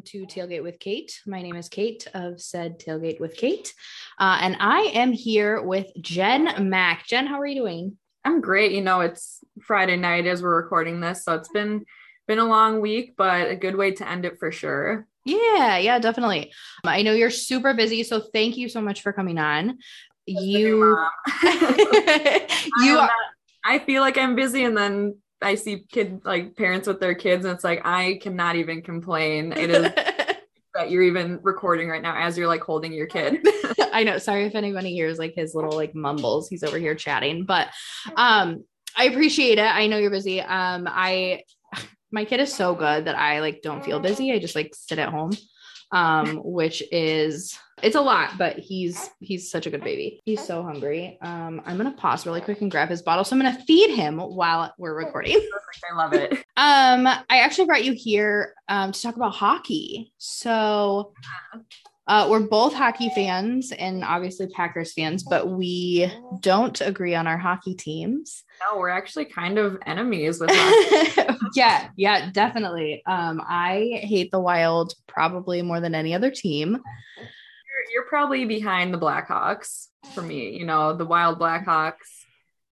everyone, and welcome to Tailgate with Kate. My name is Kate of said Tailgate with Kate, uh, and I am here with Jen Mack. Jen, how are you doing? I'm great. You know, it's Friday night as we're recording this, so it's been been a long week, but a good way to end it for sure. Yeah, yeah, definitely. I know you're super busy, so thank you so much for coming on. You, you are. I feel like I'm busy, and then I see kid like parents with their kids, and it's like I cannot even complain. It is that you're even recording right now as you're like holding your kid. I know. Sorry if anybody hears like his little like mumbles. He's over here chatting, but um, I appreciate it. I know you're busy. Um, I my kid is so good that I like don't feel busy. I just like sit at home um, which is it's a lot, but he's he's such a good baby. He's so hungry. Um, I'm gonna pause really quick and grab his bottle. So I'm gonna feed him while we're recording. I love it. Um, I actually brought you here um, to talk about hockey. So uh, we're both hockey fans and obviously Packers fans, but we don't agree on our hockey teams. No, we're actually kind of enemies with yeah, yeah, definitely. Um, I hate the Wild probably more than any other team. You're, probably behind the Blackhawks for me. You know, the Wild Blackhawks.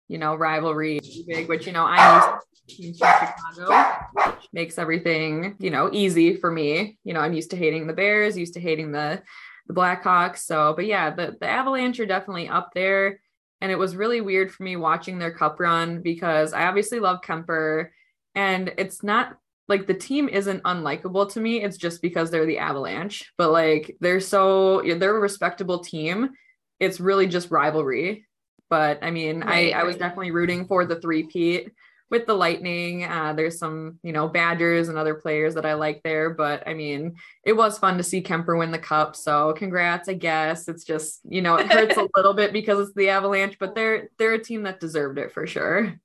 You know, rivalry big, which you know I'm used to Chicago which makes everything you know easy for me. You know, I'm used to hating the Bears, used to hating the the Blackhawks. So, but yeah, the the Avalanche are definitely up there. And it was really weird for me watching their cup run because I obviously love Kuemper. and it's not like the team isn't unlikable to me. It's just because they're the Avalanche, but like they're so they're a respectable team. It's really just rivalry. But I mean, right, I, I was definitely rooting for the three-peat with the Lightning. Uh, there's some, you know, Badgers and other players that I like there. But I mean, it was fun to see Kuemper win the cup. So congrats, I guess. It's just, you know, it hurts a little bit because it's the Avalanche, but they're they're a team that deserved it for sure.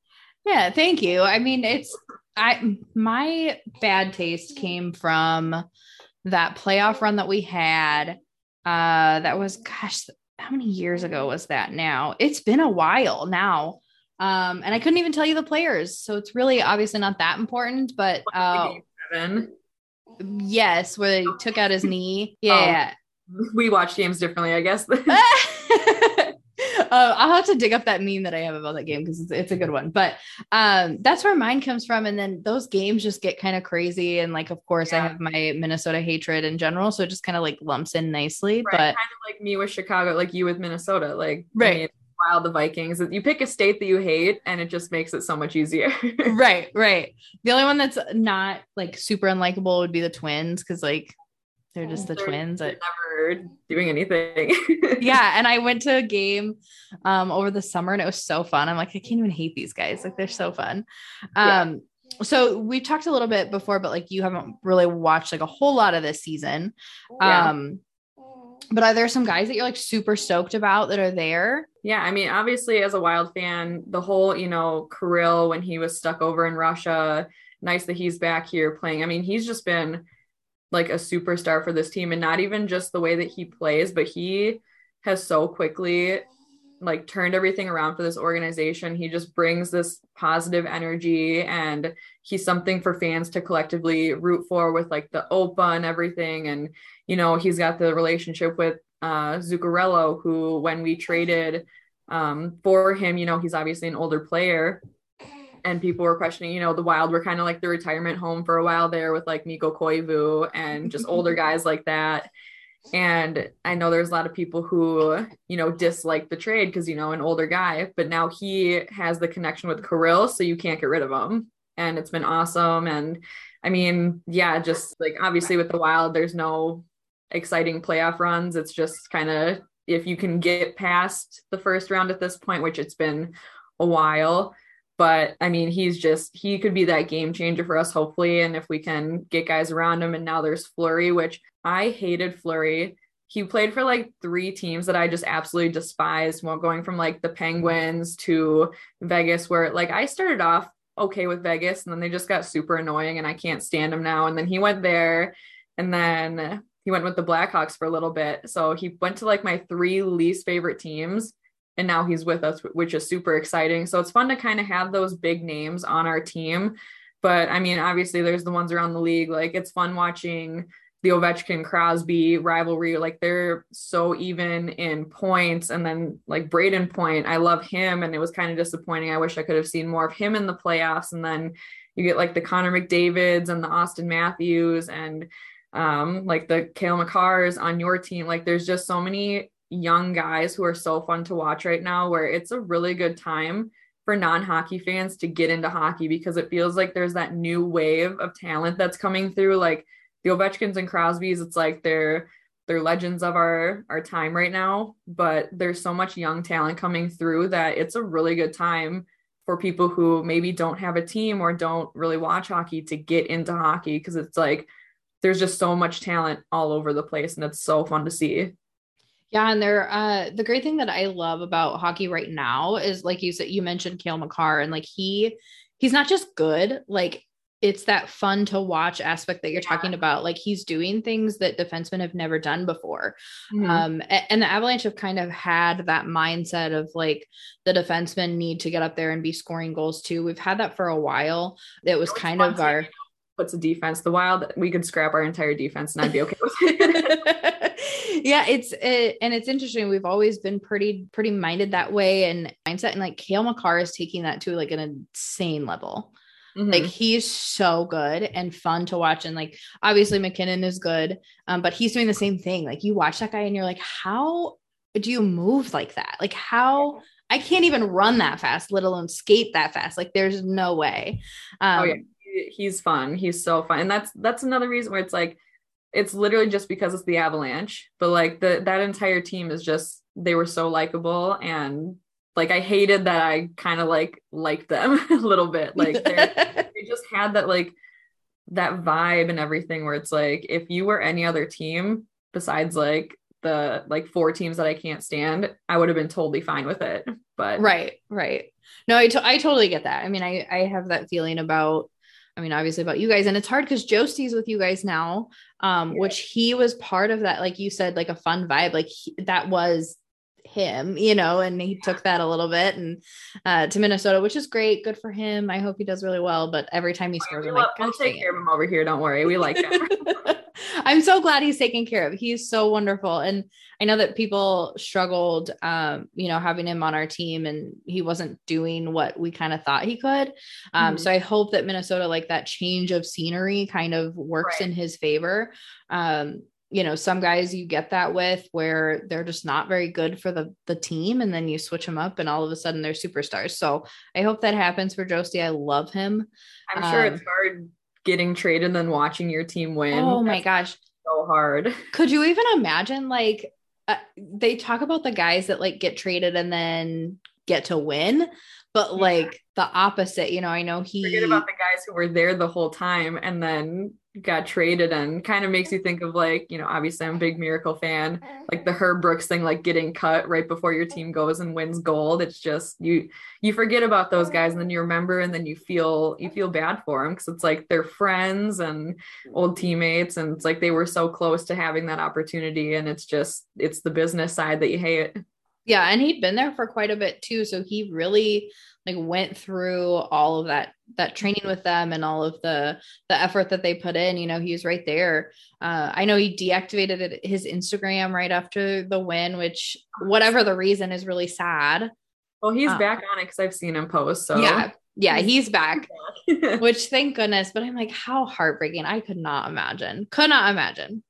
Yeah, thank you. I mean, it's I my bad taste came from that playoff run that we had. Uh that was gosh, how many years ago was that now? It's been a while now. Um, and I couldn't even tell you the players, so it's really obviously not that important, but uh yes, where they took out his knee. Yeah. Oh, we watch games differently, I guess. uh, I'll have to dig up that meme that I have about that game because it's, it's, a good one. But um, that's where mine comes from. And then those games just get kind of crazy. And like, of course, yeah. I have my Minnesota hatred in general, so it just kind of like lumps in nicely. Right. But kind of like me with Chicago, like you with Minnesota, like right. I mean, wild the Vikings. You pick a state that you hate, and it just makes it so much easier. right, right. The only one that's not like super unlikable would be the Twins because like they're just the they're, twins. They're never doing anything. yeah. And I went to a game um, over the summer and it was so fun. I'm like, I can't even hate these guys. Like they're so fun. Um, yeah. so we talked a little bit before, but like you haven't really watched like a whole lot of this season. Yeah. Um, but are there some guys that you're like super stoked about that are there? Yeah, I mean, obviously, as a Wild fan, the whole, you know, Kirill when he was stuck over in Russia, nice that he's back here playing. I mean, he's just been like a superstar for this team and not even just the way that he plays but he has so quickly like turned everything around for this organization. He just brings this positive energy and he's something for fans to collectively root for with like the opa and everything. And you know he's got the relationship with uh zuccarello who when we traded um for him you know he's obviously an older player and people were questioning, you know, the Wild were kind of like the retirement home for a while there with like Mikko Koivu and just older guys like that. And I know there's a lot of people who, you know, dislike the trade because, you know, an older guy, but now he has the connection with Kirill, so you can't get rid of him. And it's been awesome. And I mean, yeah, just like obviously with the Wild, there's no exciting playoff runs. It's just kind of if you can get past the first round at this point, which it's been a while, but I mean, he's just he could be that game changer for us, hopefully. And if we can get guys around him, and now there's Fleury, which I hated Fleury. He played for like three teams that I just absolutely despised. Well, going from like the Penguins to Vegas, where like I started off okay with Vegas, and then they just got super annoying, and I can't stand him now. And then he went there, and then he went with the Blackhawks for a little bit. So he went to like my three least favorite teams and now he's with us, which is super exciting. So it's fun to kind of have those big names on our team But I mean, obviously, there's the ones around the league. Like it's fun watching the Ovechkin Crosby rivalry. Like they're so even in points. And then like Brayden Point, I love him. And it was kind of disappointing. I wish I could have seen more of him in the playoffs. And then you get like the Connor McDavids and the Austin Matthews and um, like the Cale Makars on your team. Like there's just so many young guys who are so fun to watch right now where it's a really good time for non-hockey fans to get into hockey because it feels like there's that new wave of talent that's coming through. Like the Ovechkins and Crosbys it's like they're they're legends of our our time right now but there's so much young talent coming through that it's a really good time for people who maybe don't have a team or don't really watch hockey to get into hockey because it's like there's just so much talent all over the place and it's so fun to see yeah, and they're uh the great thing that I love about hockey right now is like you said you mentioned Cale Makar and like he he's not just good, like it's that fun to watch aspect that you're talking about. Like he's doing things that defensemen have never done before. Mm-hmm. Um, and the Avalanche have kind of had that mindset of like the defensemen need to get up there and be scoring goals too. We've had that for a while. It was kind of our puts a defense. The Wild, we could scrap our entire defense and I'd be okay with it. yeah, it's it, and it's interesting. We've always been pretty pretty minded that way and mindset, and like Cale Makar is taking that to like an insane level. Mm-hmm. Like he's so good and fun to watch, and like obviously MacKinnon is good, um, but he's doing the same thing. Like you watch that guy and you're like, how do you move like that? Like how. I can't even run that fast, let alone skate that fast. Like there's no way. Um, oh yeah he's fun. He's so fun. And that's that's another reason where it's like it's literally just because it's the Avalanche, but like the that entire team is just they were so likable and like I hated that I kind of like liked them a little bit. Like they just had that like that vibe and everything where it's like if you were any other team besides like the like four teams that I can't stand, I would have been totally fine with it. But right, right. No, I, to- I totally get that. I mean, I I have that feeling about I mean, obviously about you guys, and it's hard because Josie's with you guys now, um, yeah. which he was part of that, like you said, like a fun vibe, like he, that was him, you know, and he took that a little bit and uh, to Minnesota, which is great, good for him. I hope he does really well. But every time he scores, I'm like, we'll take care of him over here. Don't worry, we like him. I'm so glad he's taken care of. He's so wonderful. And I know that people struggled, um, you know, having him on our team and he wasn't doing what we kind of thought he could. Um, mm-hmm. So I hope that Minnesota, like that change of scenery kind of works right. in his favor. Um, you know, some guys you get that with where they're just not very good for the the team, and then you switch them up, and all of a sudden they're superstars. So I hope that happens for Josie. I love him. I'm sure um, it's hard getting traded and then watching your team win. Oh my gosh. So hard. Could you even imagine like uh, they talk about the guys that like get traded and then get to win, but like the opposite, you know, I know he forget about the guys who were there the whole time and then got traded and kind of makes you think of like, you know, obviously I'm a big miracle fan, like the Herb Brooks thing, like getting cut right before your team goes and wins gold. It's just you you forget about those guys and then you remember and then you feel you feel bad for them because it's like they're friends and old teammates and it's like they were so close to having that opportunity and it's just it's the business side that you hate. Yeah, and he'd been there for quite a bit too, so he really like went through all of that that training with them and all of the the effort that they put in you know he was right there. Uh, i know he deactivated his instagram right after the win which whatever the reason is really sad. Well he's um, back on it because i've seen him post so. Yeah. Yeah he's back. Which thank goodness but i'm like how heartbreaking. I could not imagine. Could not imagine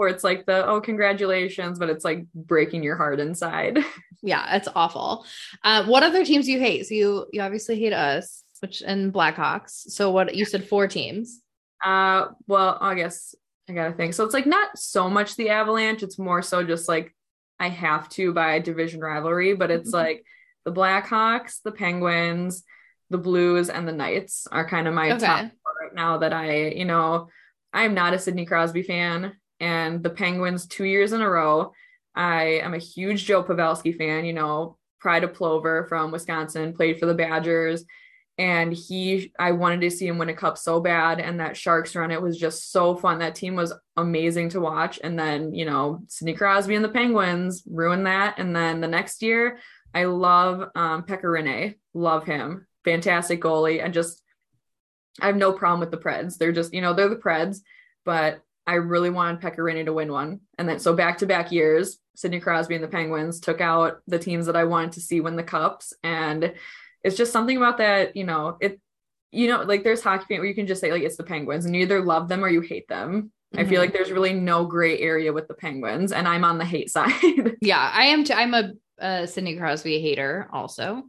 where it's like the oh congratulations but it's like breaking your heart inside. Yeah it's awful. Uh, what other teams do you hate? So you you obviously hate us which and blackhawks. So what you said four teams. Uh well i guess i gotta think. So it's like not so much the avalanche. It's more so just like i have to by division rivalry but it's mm-hmm. like the blackhawks the penguins the blues and the knights are kind of my okay. top right now that i you know i'm not a sidney crosby fan and the Penguins two years in a row. I am a huge Joe Pavelski fan, you know, pride of Plover from Wisconsin, played for the Badgers. And he, I wanted to see him win a cup so bad. And that Sharks run, it was just so fun. That team was amazing to watch. And then, you know, Sidney Crosby and the Penguins ruined that. And then the next year, I love um, Pekka Rinne, love him. Fantastic goalie. And just I have no problem with the Preds. They're just, you know, they're the Preds, but I really wanted Pekka Rinne to win one. And then so back to back years, Sidney Crosby and the Penguins took out the teams that I wanted to see win the cups. And it's just something about that, you know, it you know, like there's hockey fan where you can just say like it's the Penguins and you either love them or you hate them. Mm-hmm. I feel mm-hmm. like there's really no gray area with the Penguins, and I'm on the hate side. yeah, I am. T- I'm a, a Sidney Crosby hater also.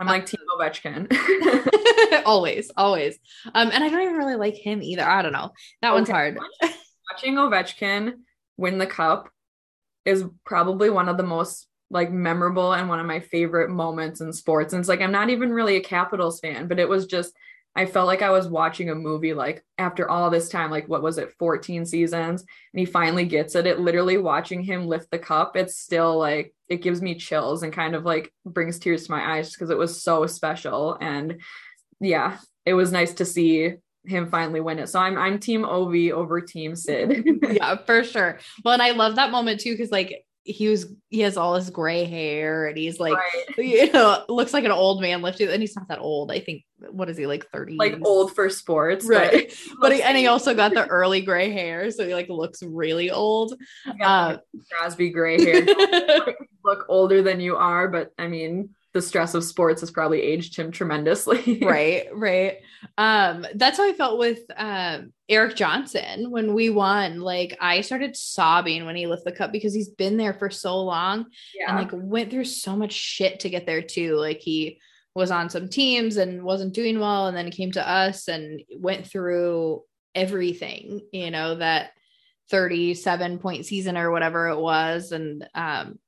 I'm like um, Team Ovechkin. always, always. Um, and I don't even really like him either. I don't know. That okay. one's hard. Watching Ovechkin win the cup is probably one of the most like memorable and one of my favorite moments in sports. And it's like I'm not even really a Capitals fan, but it was just I felt like I was watching a movie like after all this time, like what was it, 14 seasons, and he finally gets it. It literally watching him lift the cup, it's still like it gives me chills and kind of like brings tears to my eyes because it was so special. And yeah, it was nice to see him finally win it. So I'm I'm team Ovi over team Sid. yeah, for sure. Well, and I love that moment too, because like he was he has all his gray hair and he's like right. you know looks like an old man lifting and he's not that old i think what is he like 30 like old for sports right but, but he, and he also got the early gray hair so he like looks really old uh, crosby gray hair look older than you are but i mean the stress of sports has probably aged him tremendously. right, right. Um, that's how I felt with um Erik Johnson when we won. Like I started sobbing when he lifted the cup because he's been there for so long yeah. and like went through so much shit to get there too. Like he was on some teams and wasn't doing well, and then he came to us and went through everything, you know, that 37 point season or whatever it was. And um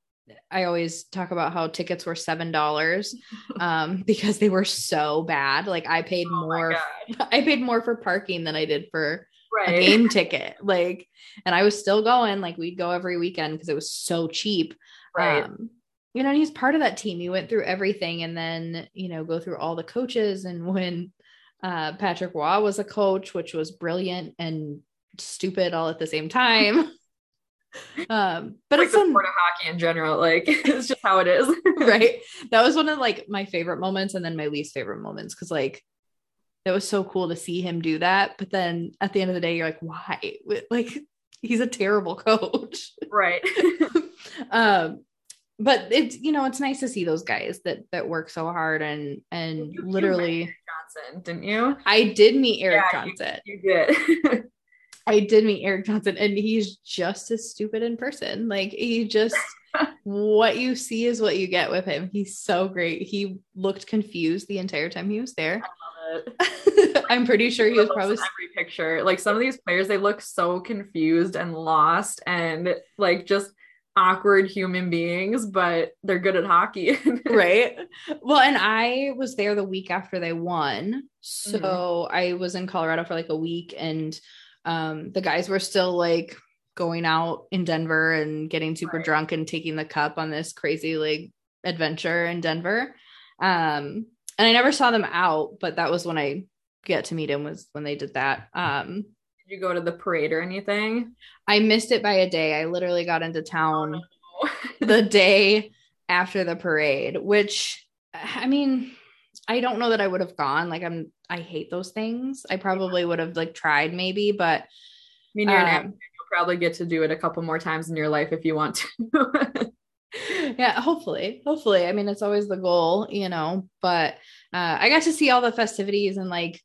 I always talk about how tickets were seven dollars um, because they were so bad. Like I paid oh more. I paid more for parking than I did for right. a game ticket. Like, and I was still going. Like we'd go every weekend because it was so cheap. Right. Um, you know, he's part of that team. He went through everything, and then you know go through all the coaches. And when uh, Patrick Roy was a coach, which was brilliant and stupid all at the same time. Um but like it's the sport of hockey in general like it's just how it is. Right. That was one of like my favorite moments and then my least favorite moments because like it was so cool to see him do that but then at the end of the day you're like why? Like he's a terrible coach. Right. Um but it's you know it's nice to see those guys that that work so hard and and you literally Johnson didn't you? I did meet Erik yeah, Johnson. you, you did I did meet Erik Johnson and he's just as stupid in person. Like he just what you see is what you get with him. He's so great. He looked confused the entire time he was there. I'm pretty sure he was probably every picture. Like some of these players, they look so confused and lost and like just awkward human beings, but they're good at hockey. right. Well, and I was there the week after they won. So mm-hmm. I was in Colorado for like a week and um, the guys were still like going out in Denver and getting super right. drunk and taking the cup on this crazy like adventure in Denver. Um, and I never saw them out, but that was when I get to meet him was when they did that. Um, did you go to the parade or anything? I missed it by a day. I literally got into town oh, the day after the parade, which I mean, I don't know that I would have gone. Like I'm I hate those things. I probably would have like tried maybe, but I mean you're um, an you'll probably get to do it a couple more times in your life if you want to. yeah, hopefully. Hopefully. I mean, it's always the goal, you know, but uh, I got to see all the festivities and like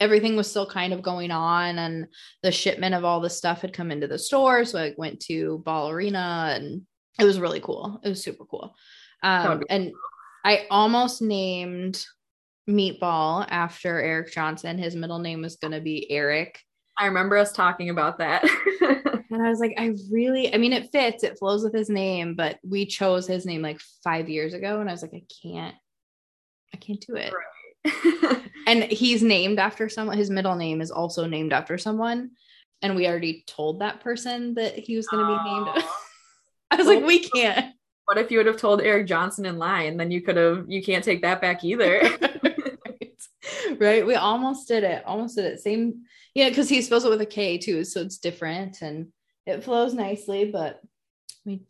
everything was still kind of going on and the shipment of all the stuff had come into the store. So I went to Ball Arena and it was really cool. It was super cool. Um, and I almost named Meatball after Erik Johnson. His middle name was going to be Eric. I remember us talking about that. and I was like, I really, I mean, it fits, it flows with his name, but we chose his name like five years ago. And I was like, I can't, I can't do it. Right. and he's named after someone. His middle name is also named after someone. And we already told that person that he was going to be named. I was like, we can't. What if you would have told Erik Johnson in line? Then you could have, you can't take that back either. right? We almost did it. Almost did it. Same, yeah, because he spells it with a K too, so it's different and it flows nicely, but we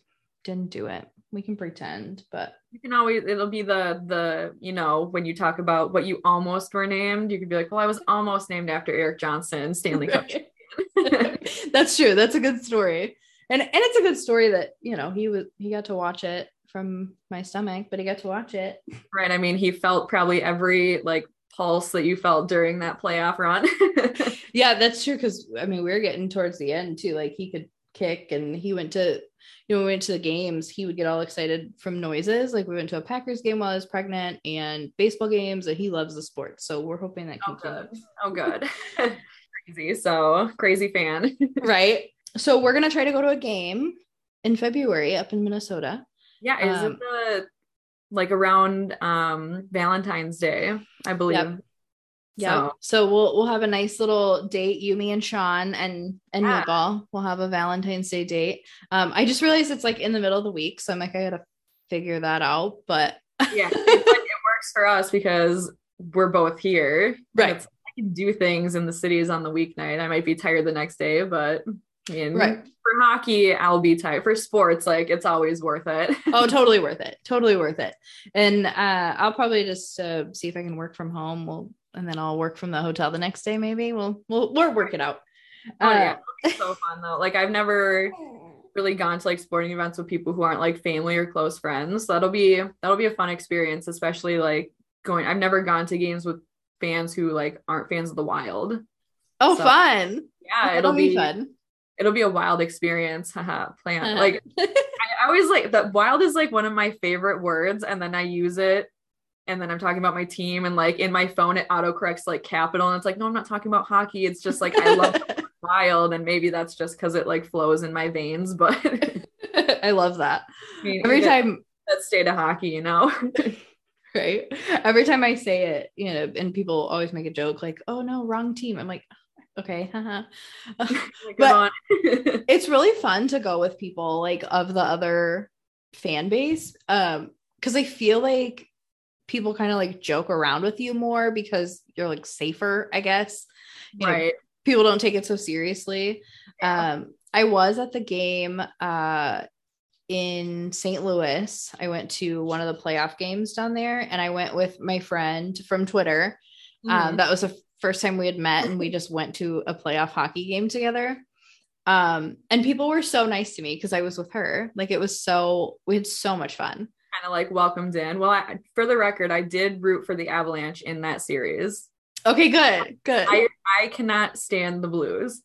didn't do it. we can pretend, but You can always it'll be the the you know when you talk about what you almost were named, you could be like, well, I was almost named after Erik Johnson, Stanley Cup. that's true. That's a good story. And and it's a good story that, you know, he was he got to watch it from my stomach, but he got to watch it. right. I mean, he felt probably every like pulse that you felt during that playoff run. Yeah, that's true. Cause I mean, we are getting towards the end too. Like he could kick and he went to you know, we went to the games, he would get all excited from noises. Like we went to a Packers game while I was pregnant and baseball games, and he loves the sport. So we're hoping that oh, good. continues. Oh, good. crazy. So crazy fan. right. So we're gonna try to go to a game in February up in Minnesota. Yeah. Is Um, it the like around um Valentine's Day, I believe. Yep. Yeah. So, we'll we'll have a nice little date, you, me, and Sean and and Yeah. Meatball. We'll have a Valentine's Day date. Um, I just realized it's like in the middle of the week, so I'm like, I gotta figure that out. But yeah, like, it works for us because we're both here. Right. it's- I can do things in the cities on the weeknight. I might be tired the next day, but mean, Right. for hockey, I'll be tired. For sports, like it's always worth it. oh, totally worth it. Totally worth it. And uh, I'll probably just uh, see if I can work from home. We'll and then I'll work from the hotel the next day. Maybe we'll we'll we'll work it out. Oh Uh, yeah, it's so fun though. Like I've never really gone to like sporting events with people who aren't like family or close friends. So that'll be that'll be a fun experience, especially like going. I've never gone to games with fans who like aren't fans of the Wild. Oh, So- fun! Yeah, That'll it'll be fun. It'll be a wild experience. Haha, plan Uh-huh. like I I always like that wild is like one of my favorite words, and then I use it. And then I'm talking about my team, and like in my phone, it autocorrects like capital, and it's like, no, I'm not talking about hockey. It's just like I love wild, and maybe that's just because it like flows in my veins. But I I love that. mean, Every time that state of hockey, you know. right? Every time I say it, you know, and people always make a joke like, "Oh no, wrong team." I'm like, okay, But- it's really fun to go with people like of the other fan base, um, because I feel like people kind of like joke around with you more because you're like safer, I guess. You know, right. people don't take it so seriously. Yeah. Um, I was at the game uh in St. Louis. I went to one of the playoff games down there and I went with my friend from Twitter. Um, Mhm. that was the first time we had met and we just went to a playoff hockey game together. Um, and people were so nice to me because I was with her. Like it was so we had so much fun. kind of like welcomed in. Well, I, for the record, I did root for the Avalanche in that series. Okay, good, good. I I cannot stand the Blues.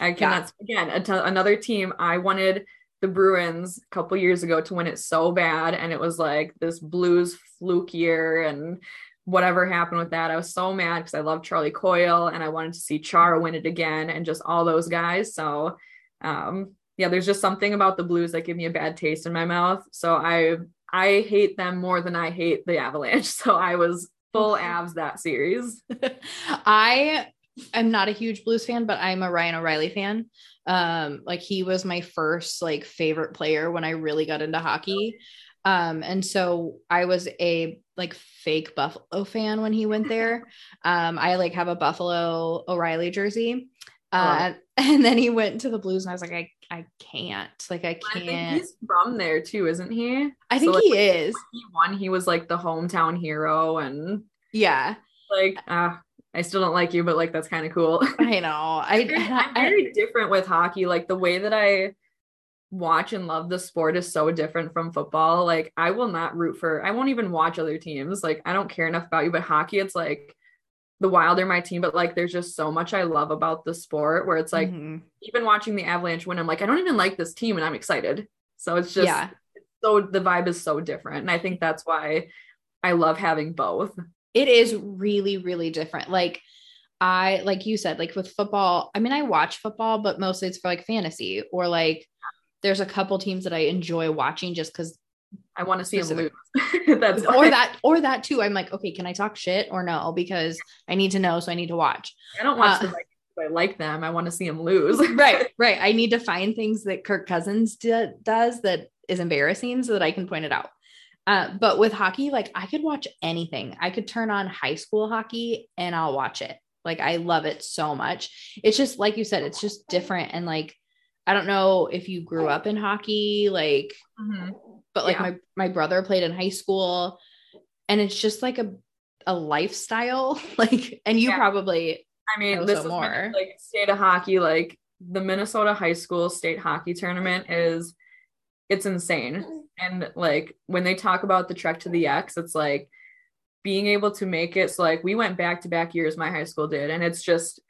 I cannot again a t- another team. I wanted the Bruins a couple years ago to win it so bad, and it was like this Blues fluke year and whatever happened with that. I was so mad because I love Charlie Coyle and I wanted to see Char win it again and just all those guys. So um yeah, there's just something about the Blues that give me a bad taste in my mouth. So I I hate them more than I hate the Avalanche. So I was full Avs that series. I am not a huge blues fan, but I'm a Ryan O'Reilly fan. Um, like he was my first like favorite player when I really got into hockey. Um, and so I was a like fake Buffalo fan when he went there. Um, I like have a Buffalo O'Reilly jersey. Uh, and then he went to the Blues, and I was like, I, I can't, like, I I think can't. he's from there too, isn't he? I think so, he is. He won. He was like the hometown hero, and Yeah, like, uh, I still don't like you, but like that's kind of cool. I know. I, I- I'm very different with hockey. Like the way that I watch and love the sport is so different from football. Like I will not root for. I won't even watch other teams. Like I don't care enough about you. But hockey, it's like the Wild are my team. But like there's just so much I love about the sport. Where it's like Mhm. even watching the Avalanche win, I'm like I don't even like this team, and I'm excited. So it's just yeah. so the vibe is so different, and I think that's why I love having both. it is really really different like i like you said like with football i mean i watch football but mostly it's for like fantasy or like there's a couple teams that i enjoy watching just because I want to see Specific. lose. that's or why. that or that too i'm like okay can i talk shit or no because i need to know so i need to watch I don't watch uh, the Vikings. I like them. I want to see them lose. right right i need to find things that kirk cousins d- does that is embarrassing so that i can point it out uh, but with hockey like i could watch anything i could turn on high school hockey and i'll watch it like i love it so much it's just like you said it's just different and like i don't know if you grew up in hockey like Mhm. but like Yeah. my my brother played in high school and it's just like a a lifestyle like and you Yeah. probably I mean, this so is more. Min- like state of hockey, like the Minnesota high school state hockey tournament is it's insane. And like when they talk about the trek to the X, it's like being able to make it. So like we went back to back years, my high school did, and it's just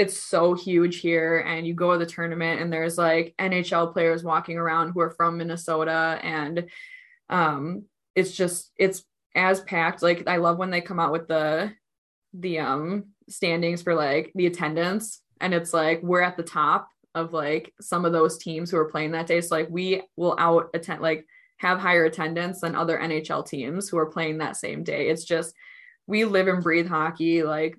it's so huge here. And you go to the tournament and there's like NHL players walking around who are from Minnesota and um it's just it's as packed. Like I love when they come out with the the um standings for like the attendance and it's like we're at the top of like some of those teams who are playing that day so like we will out attend like have higher attendance than other NHL teams who are playing that same day it's just we live and breathe hockey like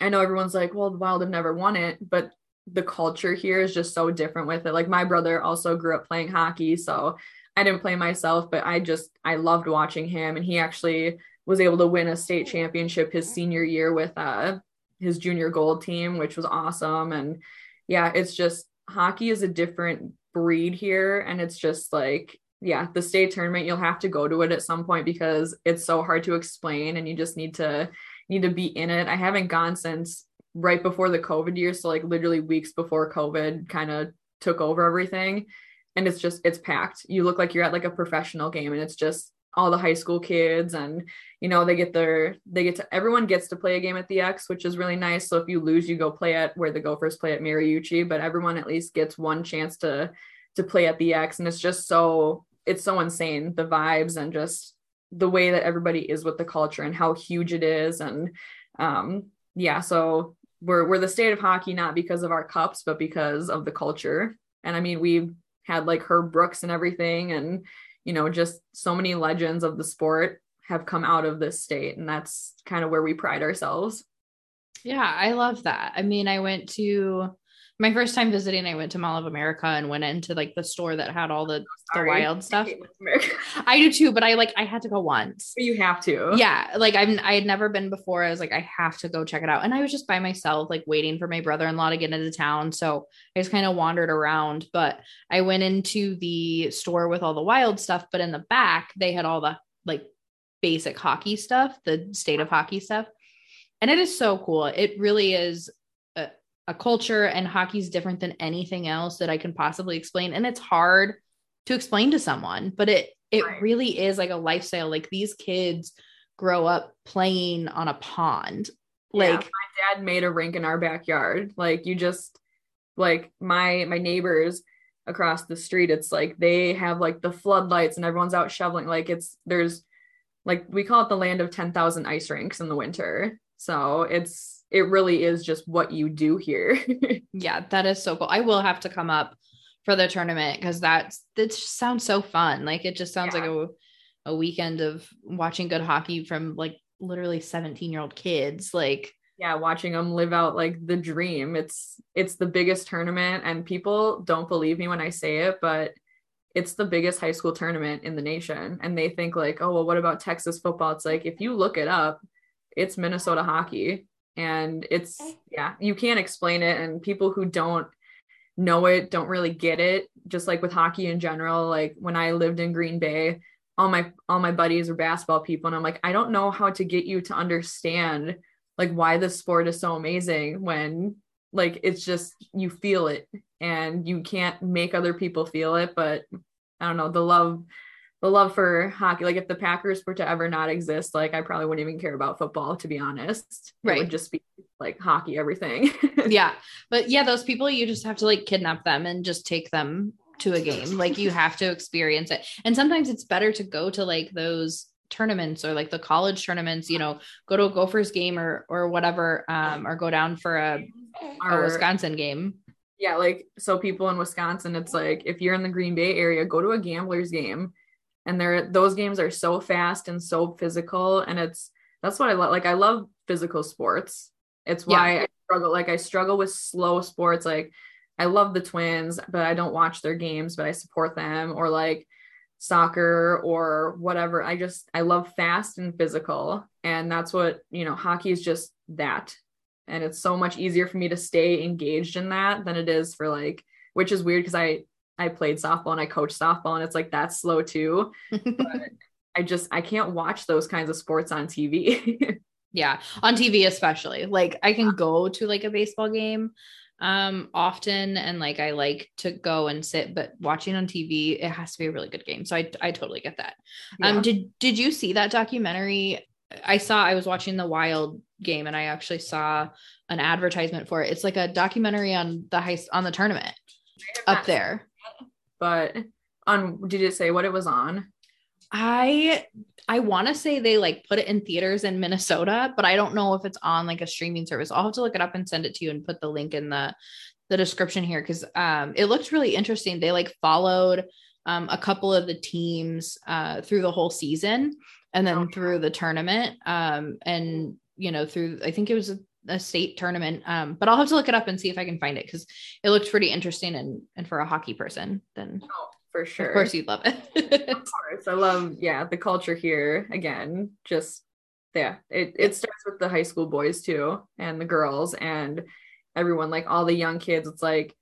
I know everyone's like well the Wild have never won it but the culture here is just so different with it like my brother also grew up playing hockey so I didn't play myself but I just I loved watching him and he actually was able to win a state championship his senior year with uh his junior gold team, which was awesome. And yeah, it's just hockey is a different breed here. And it's just like, yeah, the state tournament, you'll have to go to it at some point because it's so hard to explain and you just need to need to be in it. I haven't gone since right before the COVID year. So like literally weeks before COVID kind of took over everything. And it's just it's packed. You look like you're at like a professional game and it's just all the high school kids and you know they get their they get to everyone gets to play a game at the X which is really nice so if you lose you go play at where the Gophers play at Mariucci but everyone at least gets one chance to to play at the X and it's just so it's so insane the vibes and just the way that everybody is with the culture and how huge it is and um yeah so we're we're the state of hockey not because of our cups but because of the culture and I mean we've had like Herb Brooks and everything and you know, just so many legends of the sport have come out of this state. And that's kind of where we pride ourselves. Yeah, I love that. I mean, I went to my first time visiting, I went to Mall of America and went into like the store that had all the, oh, the Sorry. wild stuff. I hate North America. I do too, but I like I had to go once. you have to. Yeah, like I'm I had never been before. I was like, I have to go check it out. And I was just by myself, like waiting for my brother-in-law to get into town. So I just kind of wandered around. But I went into the store with all the wild stuff, but in the back, they had all the like basic hockey stuff, the state of hockey stuff. And it is so cool. It really is a, culture, and hockey's different than anything else that I can possibly explain. And it's hard to explain to someone, but it it Right. really is like a lifestyle. Like these kids grow up playing on a pond. Yeah, Like my dad made a rink in our backyard. Like you just like my my neighbors across the street, it's like they have like the floodlights and everyone's out shoveling. Like it's there's like we call it the land of 10,000 ice rinks in the winter. So it's it really is just what you do here. yeah, that is so cool. I will have to come up for the tournament because that's that sounds so fun. Like it just sounds like a a weekend of watching good hockey from like literally 17 year old kids. Like yeah watching them live out like the dream it's it's the biggest tournament and people don't believe me when i say it but it's the biggest high school tournament in the nation and they think like oh well what about texas football it's like if you look it up it's minnesota hockey. And it's yeah you can't explain it. And people who don't know it don't really get it. Just like with hockey in general like when i lived in green bay all my all my buddies are basketball people. And i'm like i don't know how to get you to understand like why this sport is so amazing when like it's just you feel it and you can't make other people feel it. But i don't know the love the love for hockey like if the packers were to ever not exist like i probably wouldn't even care about football to be honest it Right. would just be like hockey everything yeah. But yeah, those people you just have to like kidnap them and just take them to a game. Like you have to experience it. And sometimes it's better to go to like those tournaments or like the college tournaments, you know, go to a Gophers game or or whatever, um, or go down for a, a Or- Wisconsin game. yeah like so people in wisconsin it's like if you're in the green bay area go to a gamblers game and they're those games are so fast and so physical and it's that's what i love like i love physical sports. It's why i struggle like i struggle with slow sports like i love the twins but i don't watch their games but i support them or like soccer or whatever. I just i love fast and physical and that's what you know hockey is just that. And it's so much easier for me to stay engaged in that than it is for like which is weird because i I played softball and I coached softball and it's like that's slow too. but I just I can't watch those kinds of sports on TV. yeah, on TV especially. Like I can go to like a baseball game um often and like I like to go and sit but watching on TV it has to be a really good game. So I I totally get that. Um, yeah. Um did did you see that documentary? I saw I was watching the Wild game and I actually saw an advertisement for it. It's like a documentary on the high on the tournament up there. But on did it say what it was on? I I want to say they like put it in theaters in Minnesota, but I don't know if it's on like a streaming service. I'll have to look it up and send it to you and put the link in the the description here because um it looked really interesting. They like followed um a couple of the teams uh through the whole season and then through the tournament um and you know through I think it was a, state tournament um but I'll have to look it up and see if I can find it because it looked pretty interesting and and for a hockey person then oh for sure. Of course, you'd love it. of course, I love yeah the culture here. Again, just yeah, it it starts with the high school boys too, and the girls, and everyone like all the young kids. It's like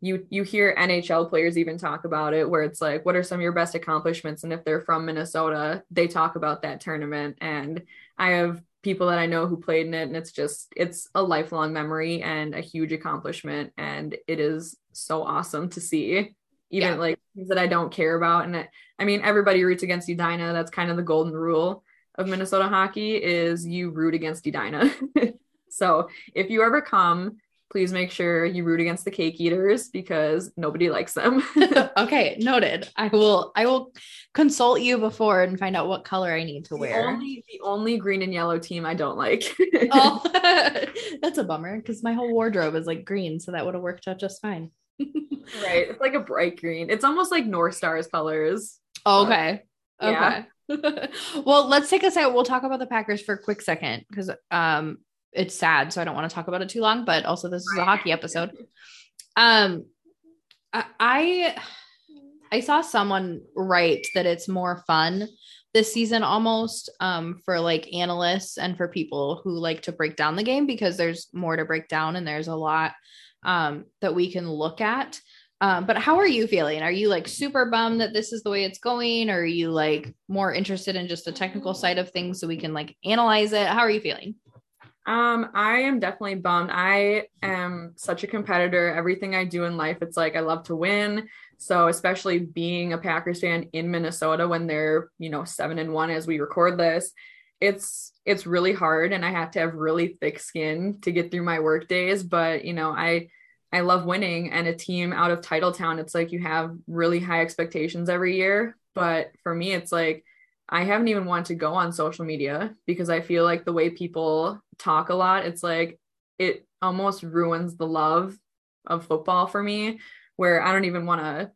you you hear NHL players even talk about it, where it's like, what are some of your best accomplishments? And if they're from Minnesota, they talk about that tournament. And I have people that I know who played in it, and it's just it's a lifelong memory and a huge accomplishment, and it is so awesome to see even yeah. like things that I don't care about. And it, I mean, everybody roots against Edina. That's kind of the golden rule of Minnesota hockey is you root against Edina. so if you ever come, please make sure you root against the cake eaters because nobody likes them. okay, noted. I will I will consult you before and find out what color I need to the wear. Only the only green and yellow team I don't like. oh, that's a bummer because my whole wardrobe is like green, so that would have worked out just fine right. It's like a bright green. It's almost like North Star's colors. okay. Yeah. Okay. well, let's take us out. We'll talk about the Packers for a quick second because um it's sad, so I don't want to talk about it too long, but also this is a hockey episode. Um I I saw someone write that it's more fun this season almost um, for like analysts and for people who like to break down the game because there's more to break down and there's a lot um, that we can look at. Um, but how are you feeling? Are you like super bummed that this is the way it's going? Or are you like more interested in just the technical side of things so we can like analyze it? How are you feeling? Um, I am definitely bummed. I am such a competitor. Everything I do in life, it's like I love to win. So especially being a Packers fan in Minnesota when they're, you know, seven and one as we record this, it's it's really hard and I have to have really thick skin to get through my work days. But you know, I I love winning and a team out of Titletown, it's like you have really high expectations every year. But for me, it's like I haven't even wanted to go on social media because I feel like the way people talk a lot, it's like it almost ruins the love of football for me, where I don't even want to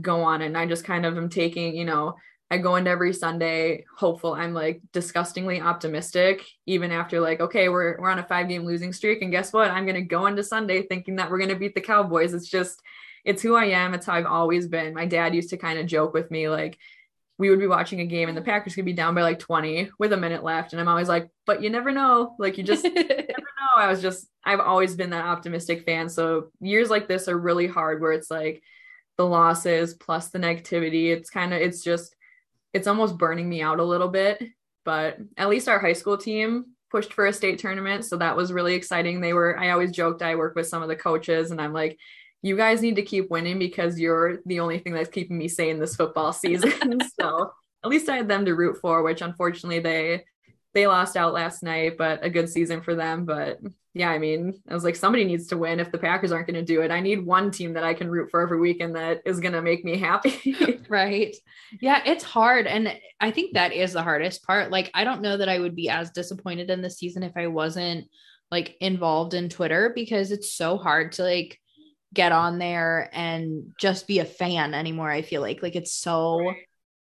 go on it. And I just kind of am taking, you know, I go into every Sunday hopeful. I'm like disgustingly optimistic, even after like, okay, we're we're on a five game losing streak. And guess what? I'm gonna go into Sunday thinking that we're gonna beat the Cowboys. It's just it's who I am. It's how I've always been. My dad used to kind of joke with me, like, we would be watching a game and the Packers could be down by like 20 with a minute left. And I'm always like, but you never know. Like you just never know. I was just I've always been that optimistic fan. So years like this are really hard where it's like the losses plus the negativity. It's kind of it's just it's almost burning me out a little bit. But at least our high school team pushed for a state tournament. So that was really exciting. They were, I always joked, I work with some of the coaches and I'm like, you guys need to keep winning because you're the only thing that's keeping me sane this football season. so at least I had them to root for, which unfortunately they they lost out last night, but a good season for them. But yeah, I mean, I was like, somebody needs to win if the Packers aren't going to do it. I need one team that I can root for every weekend that is going to make me happy. right. Yeah, it's hard. And I think that is the hardest part. Like, I don't know that I would be as disappointed in the season if I wasn't like involved in Twitter because it's so hard to like get on there and just be a fan anymore. I feel like, like, it's so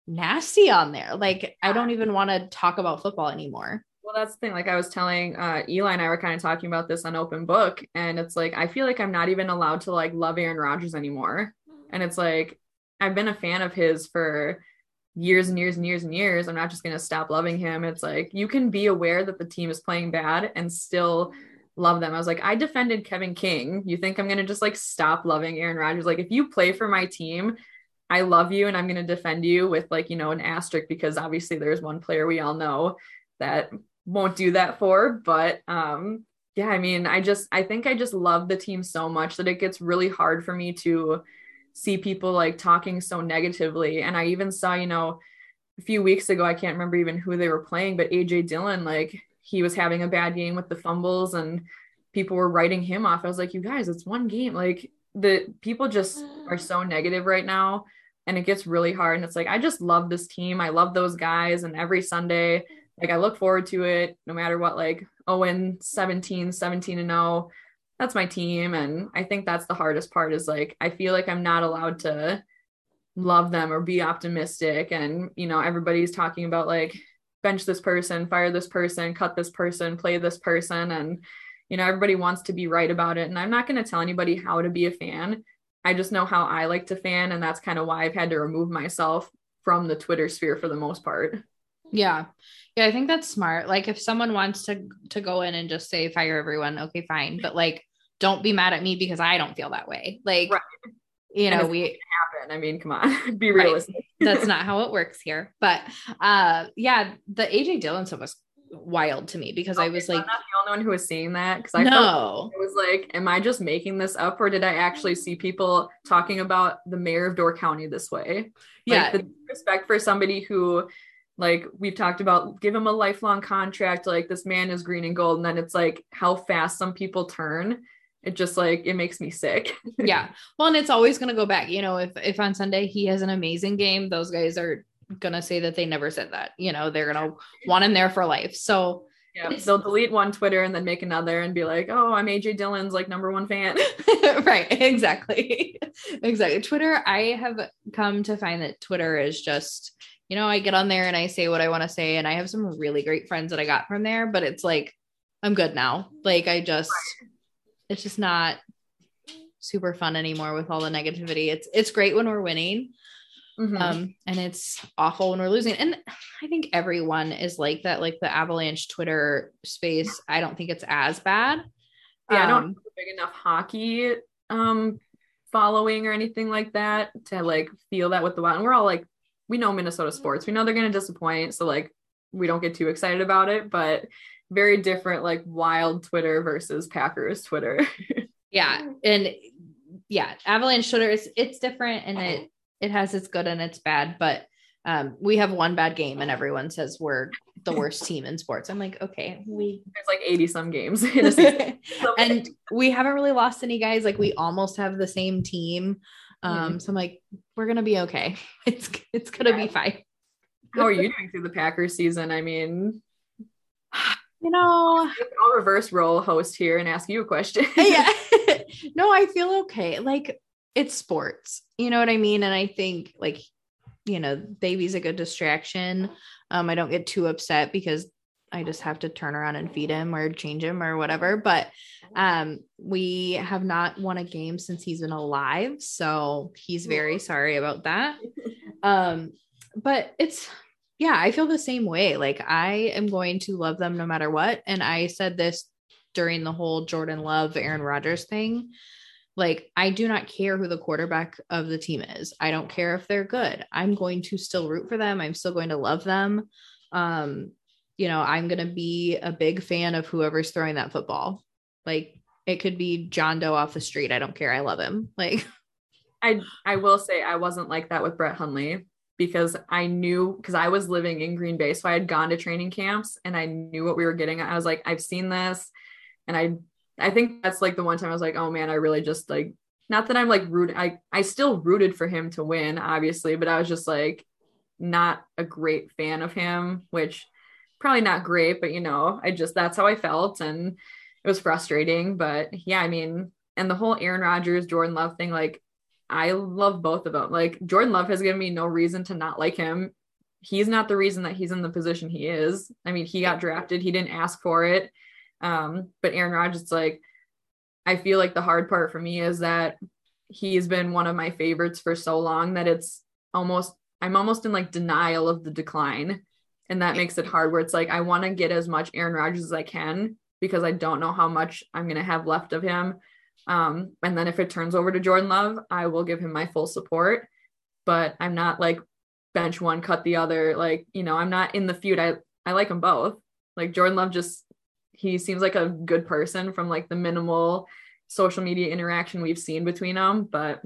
nasty on there. Like, I don't even want to talk about football anymore. Well, that's the thing. Like I was telling uh, Eli and I were kind of talking about this on Open Book, and it's like I feel like I'm not even allowed to like love Aaron Rodgers anymore. And it's like I've been a fan of his for years and years and years and years. I'm not just gonna stop loving him. It's like you can be aware that the team is playing bad and still love them. I was like, I defended Kevin King. You think I'm going to just like stop loving Aaron Rodgers? Like, if you play for my team, I love you and I'm going to defend you with like, you know, an asterisk because obviously there's one player we all know that won't do that for. But um, yeah, I mean, I just, I think I just love the team so much that it gets really hard for me to see people like talking so negatively. And I even saw, you know, a few weeks ago, I can't remember even who they were playing, but AJ Dillon, like he was having a bad game with the fumbles and people were writing him off. I was like, you guys, it's one game. Like the people just are so negative right now and it gets really hard. And it's like, I just love this team. I love those guys. And every Sunday, like I look forward to it no matter what, like oh, Owen 17, 17 and 0. That's my team. And I think that's the hardest part is like, I feel like I'm not allowed to love them or be optimistic. And, you know, everybody's talking about like bench this person, fire this person, cut this person, play this person. And, you know, everybody wants to be right about it. And I'm not going to tell anybody how to be a fan. I just know how I like to fan. And that's kind of why I've had to remove myself from the Twitter sphere for the most part. Yeah. Yeah, I think that's smart. Like if someone wants to to go in and just say fire everyone, okay, fine. But like don't be mad at me because I don't feel that way. Like right. you know, we I mean, come on, be realistic. Right. that's not how it works here. But uh yeah, the AJ Dillon stuff was wild to me because okay, I was like, I'm not the only one who was seeing that because I know it was like, am I just making this up or did I actually see people talking about the mayor of Door County this way? Yeah, like, the respect for somebody who, like, we've talked about, give him a lifelong contract. Like, this man is green and gold, and then it's like how fast some people turn. It just like it makes me sick. yeah, well, and it's always gonna go back. You know, if if on Sunday he has an amazing game, those guys are gonna say that they never said that. You know, they're gonna want him there for life. So yeah, they'll delete one Twitter and then make another and be like, "Oh, I'm AJ Dillon's like number one fan." right, exactly, exactly. Twitter, I have come to find that Twitter is just, you know, I get on there and I say what I want to say, and I have some really great friends that I got from there. But it's like, I'm good now. Like, I just, right. It's just not super fun anymore with all the negativity. It's it's great when we're winning, Mm-hmm. Um, and it's awful when we're losing. And I think everyone is like that, like the Avalanche Twitter space. I don't think it's as bad. Yeah, um, I don't um, have a big enough hockey um following or anything like that to like feel that with the wild. And we're all like, we know Minnesota sports. We know they're gonna disappoint. So like we don't get too excited about it, but very different like wild Twitter versus Packers Twitter. yeah. And yeah, Avalanche Twitter is it's different and it it has its good and its bad, but um, we have one bad game and everyone says we're the worst team in sports. I'm like, okay, we there's like 80 some games in a season. and we haven't really lost any guys. Like we almost have the same team. Um, mm-hmm. so I'm like, we're gonna be okay. It's it's gonna yeah. be fine. How are you doing through the Packers season? I mean, you know, I'll reverse role host here and ask you a question. yeah. no, I feel okay. Like it's sports. You know what I mean? And I think like, you know, baby's a good distraction. Um, I don't get too upset because I just have to turn around and feed him or change him or whatever. But um, we have not won a game since he's been alive. So he's very sorry about that. Um, but it's yeah, I feel the same way. Like I am going to love them no matter what. And I said this during the whole Jordan Love, Aaron Rodgers thing. Like, I do not care who the quarterback of the team is. I don't care if they're good. I'm going to still root for them. I'm still going to love them. Um, you know, I'm going to be a big fan of whoever's throwing that football. Like, it could be John Doe off the street. I don't care. I love him. Like, I I will say I wasn't like that with Brett Hundley because I knew because I was living in Green Bay, so I had gone to training camps and I knew what we were getting. I was like, I've seen this, and I I think that's like the one time I was like, oh man, I really just like not that I'm like root I I still rooted for him to win, obviously, but I was just like not a great fan of him, which probably not great, but you know, I just that's how I felt and it was frustrating. But yeah, I mean, and the whole Aaron Rodgers, Jordan Love thing, like I love both of them. Like Jordan Love has given me no reason to not like him. He's not the reason that he's in the position he is. I mean, he got drafted, he didn't ask for it. Um, but Aaron Rodgers, like, I feel like the hard part for me is that he's been one of my favorites for so long that it's almost, I'm almost in like denial of the decline. And that makes it hard where it's like, I want to get as much Aaron Rodgers as I can because I don't know how much I'm going to have left of him. Um, and then if it turns over to Jordan Love, I will give him my full support. But I'm not like bench one, cut the other. Like, you know, I'm not in the feud. I, I like them both. Like Jordan Love just, he seems like a good person from like the minimal social media interaction we've seen between them. But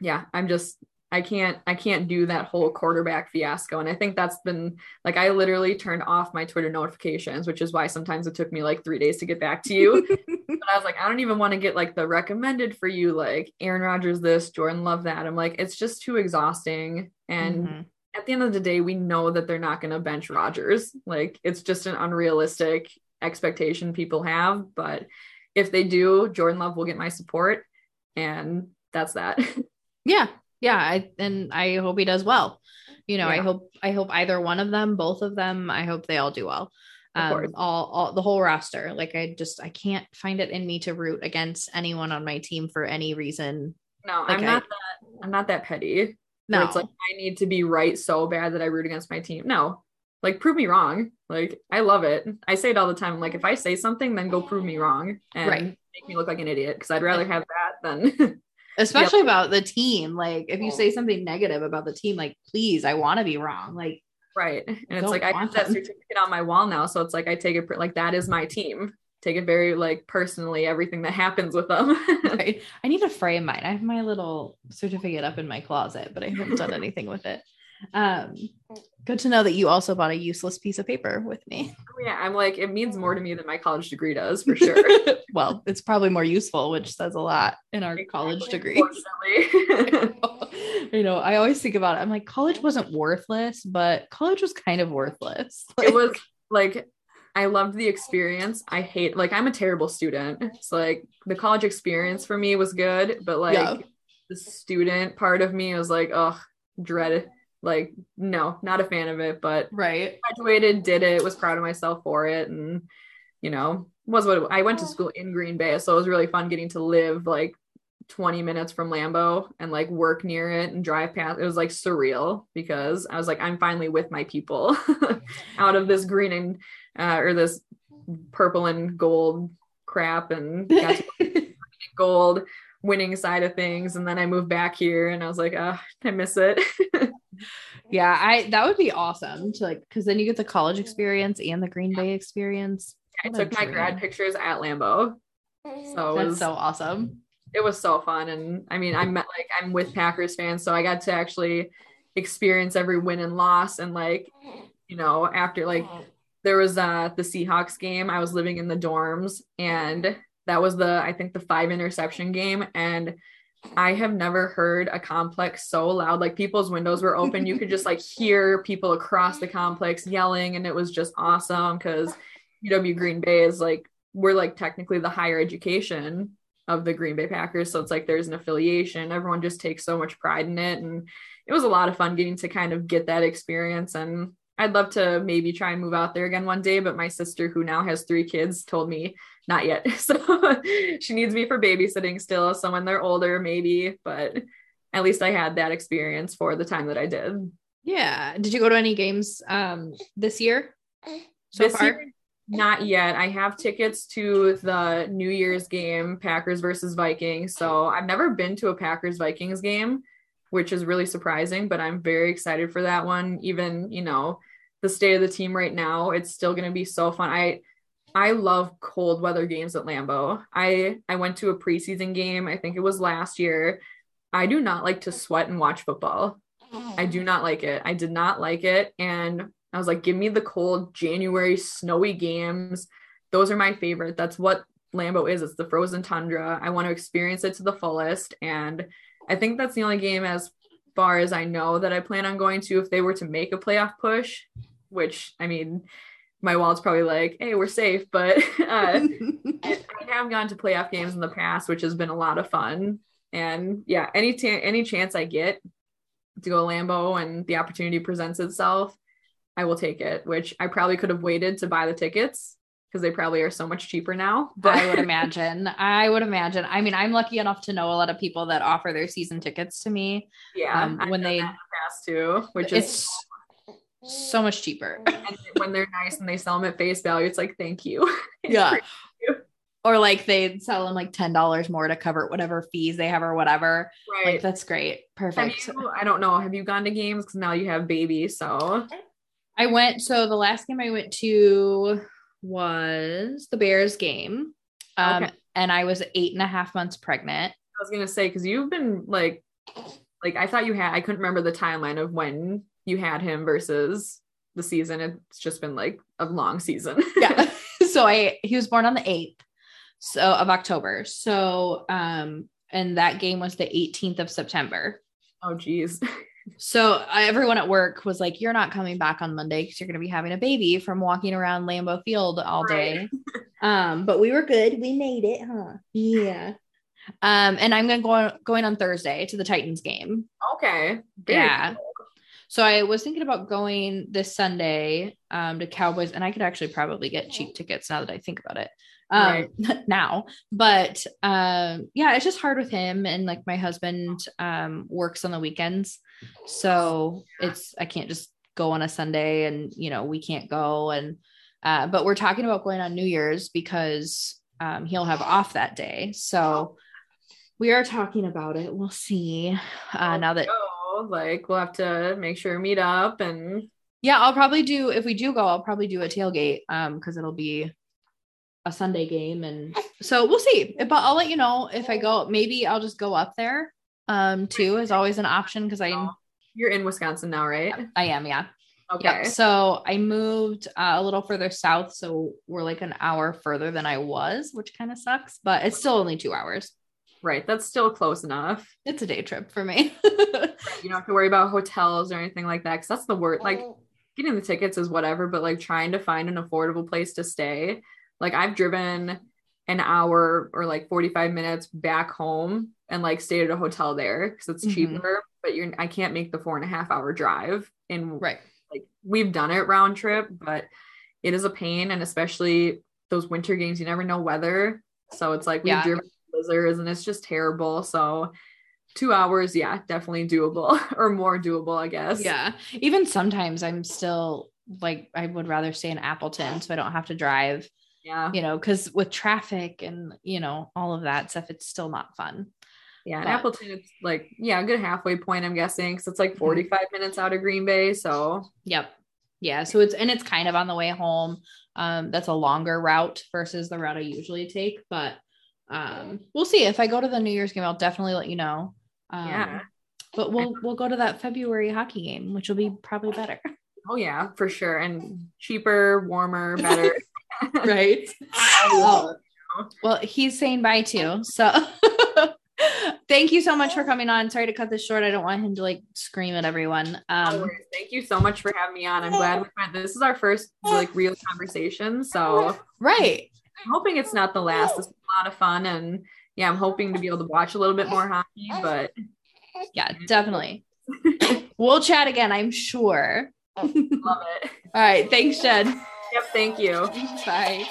yeah, I'm just I can't I can't do that whole quarterback fiasco. And I think that's been like I literally turned off my Twitter notifications, which is why sometimes it took me like three days to get back to you. but I was like, I don't even want to get like the recommended for you, like Aaron Rodgers this, Jordan Love that. I'm like, it's just too exhausting. And mm-hmm. at the end of the day, we know that they're not gonna bench Rodgers. Like it's just an unrealistic expectation people have. But if they do, Jordan Love will get my support. And that's that. Yeah, yeah I, and i hope he does well. You know yeah. i hope i hope either one of them both of them i hope they all do well. Um, all, all the whole roster. Like i just i can't find it in me to root against anyone on my team for any reason. No like i'm not I, that i'm not that petty. No it's like i need to be right so bad that i root against my team. No. Like prove me wrong. Like i love it. I say it all the time. Like if i say something then go prove me wrong and right. make me look like an idiot because i'd rather have that than especially yep. about the team. Like if you say something negative about the team, like please, I want to be wrong. Like right, and it's like I have that certificate on my wall now, so it's like I take it like that is my team. Take it very like personally everything that happens with them. right. I need to frame mine. I have my little certificate up in my closet, but I haven't done anything with it. Um, good to know that you also bought a useless piece of paper with me. Oh, yeah, I'm like, it means more to me than my college degree does for sure. well, it's probably more useful, which says a lot in our exactly, college degree. you know, I always think about it. I'm like, college wasn't worthless, but college was kind of worthless. Like, it was like I loved the experience. I hate like I'm a terrible student. It's like the college experience for me was good, but like yeah. the student part of me was like, oh, dread like no not a fan of it but right. graduated did it was proud of myself for it and you know was what i went to school in green bay so it was really fun getting to live like 20 minutes from Lambeau and like work near it and drive past it was like surreal because i was like i'm finally with my people out of this green and uh, or this purple and gold crap and gold winning side of things and then i moved back here and i was like oh, i miss it yeah, I that would be awesome to like because then you get the college experience and the Green Bay experience. I took my grad pictures at Lambeau. So that's was, so awesome. It was so fun. And I mean, I'm like I'm with Packers fans, so I got to actually experience every win and loss and like, you know, after like there was uh the Seahawks game, I was living in the dorms and that was the I think the five interception game and I have never heard a complex so loud. Like people's windows were open. You could just like hear people across the complex yelling, and it was just awesome because UW Green Bay is like, we're like technically the higher education of the Green Bay Packers. So it's like there's an affiliation. Everyone just takes so much pride in it. And it was a lot of fun getting to kind of get that experience. And I'd love to maybe try and move out there again one day. But my sister, who now has three kids, told me not yet. So she needs me for babysitting still. So when they're older, maybe, but at least I had that experience for the time that I did. Yeah. Did you go to any games um this year? So this far? Year, not yet. I have tickets to the New Year's game, Packers versus Vikings. So I've never been to a Packers Vikings game, which is really surprising, but I'm very excited for that one. Even, you know, the state of the team right now, it's still going to be so fun. I I love cold weather games at Lambeau. I I went to a preseason game. I think it was last year. I do not like to sweat and watch football. I do not like it. I did not like it and I was like give me the cold January snowy games. Those are my favorite. That's what Lambeau is. It's the frozen tundra. I want to experience it to the fullest and I think that's the only game as far as I know that I plan on going to if they were to make a playoff push, which I mean my wallet's probably like, hey, we're safe. But uh, I have gone to playoff games in the past, which has been a lot of fun. And yeah, any t- any chance I get to go Lambeau and the opportunity presents itself, I will take it. Which I probably could have waited to buy the tickets because they probably are so much cheaper now. But I would imagine. I would imagine. I mean, I'm lucky enough to know a lot of people that offer their season tickets to me. Yeah, um, when they pass too, which is so much cheaper. And when they're nice and they sell them at face value, it's like, thank you. yeah. Or like they sell them like ten dollars more to cover whatever fees they have or whatever. Right. Like that's great. Perfect. You, I don't know. Have you gone to games? Because now you have babies. So I went. So the last game I went to was the Bears game. Um, Okay. and I was eight and a half months pregnant. I was gonna say because you've been like, like I thought you had. I couldn't remember the timeline of when you had him versus the season. It's just been like a long season. Yeah. so I he was born on the eighth so of October. So um, and that game was the 18th of September. oh geez. So I, everyone at work was like, "You're not coming back on Monday because you're going to be having a baby from walking around Lambeau Field all day." um, but we were good. We made it, huh? Yeah. Um, and I'm going to go going on Thursday to the Titans game. Okay. Very Yeah. cool. So I was thinking about going this Sunday um, to Cowboys, and I could actually probably get cheap tickets now that I think about it. Um, now, but um, yeah, it's just hard with him, and like my husband um, works on the weekends, so it's I can't just go on a Sunday, and you know we can't go, and uh, but we're talking about going on New Year's because um, he'll have off that day, so we are talking about it. We'll see. Uh, now that Like we'll have to make sure meet up and Yeah, I'll probably do if we do go, I'll probably do a tailgate um because it'll be a Sunday game and so we'll see. But I'll let you know if I go. Maybe I'll just go up there um too is always an option because I you're in Wisconsin now, right? I am, yeah. Okay. Yeah. So I moved uh, a little further south, so we're like an hour further than I was, which kind of sucks, but it's still only 2 hours. Right. That's still close enough. It's a day trip for me. You don't have to worry about hotels or anything like that. Cause that's the word. Like getting the tickets is whatever, but like trying to find an affordable place to stay. Like I've driven an hour or like 45 minutes back home and like stayed at a hotel there because it's Mhm. cheaper, but you're I can't make the four and a half hour drive. And right. like we've done it round trip, but it is a pain. And especially those winter games, you never know weather. So it's like we've Yeah. driven blizzards and it's just terrible. So two hours, yeah, definitely doable or more doable, I guess. Yeah. Even sometimes I'm still like I would rather stay in Appleton so I don't have to drive, Yeah. you know, because with traffic and you know, all of that stuff, it's still not fun. Yeah. And Appleton, it's like, yeah, a good halfway point, I'm guessing, because it's Mm-hmm. like 45 minutes out of Green Bay. So Yep. Yeah. So it's and it's kind of on the way home. Um, that's a longer route versus the route I usually take, but um we'll see. If I go to the New Year's game, I'll definitely let you know. Um Yeah. but we'll we'll go to that February hockey game, which will be probably better. oh yeah, for sure. And cheaper, warmer, better. right. Well, he's saying bye too. So thank you so much for coming on. Sorry to cut this short. I don't want him to like scream at everyone. Um worries. Thank you so much for having me on. I'm glad we went. This is our first like real conversation. So right. I'm hoping it's not the last. It's a lot of fun. And yeah, I'm hoping to be able to watch a little bit more hockey, but Yeah, definitely. we'll chat again, I'm sure. All love it. right. Thanks, Jen. Yep. Thank you. Bye.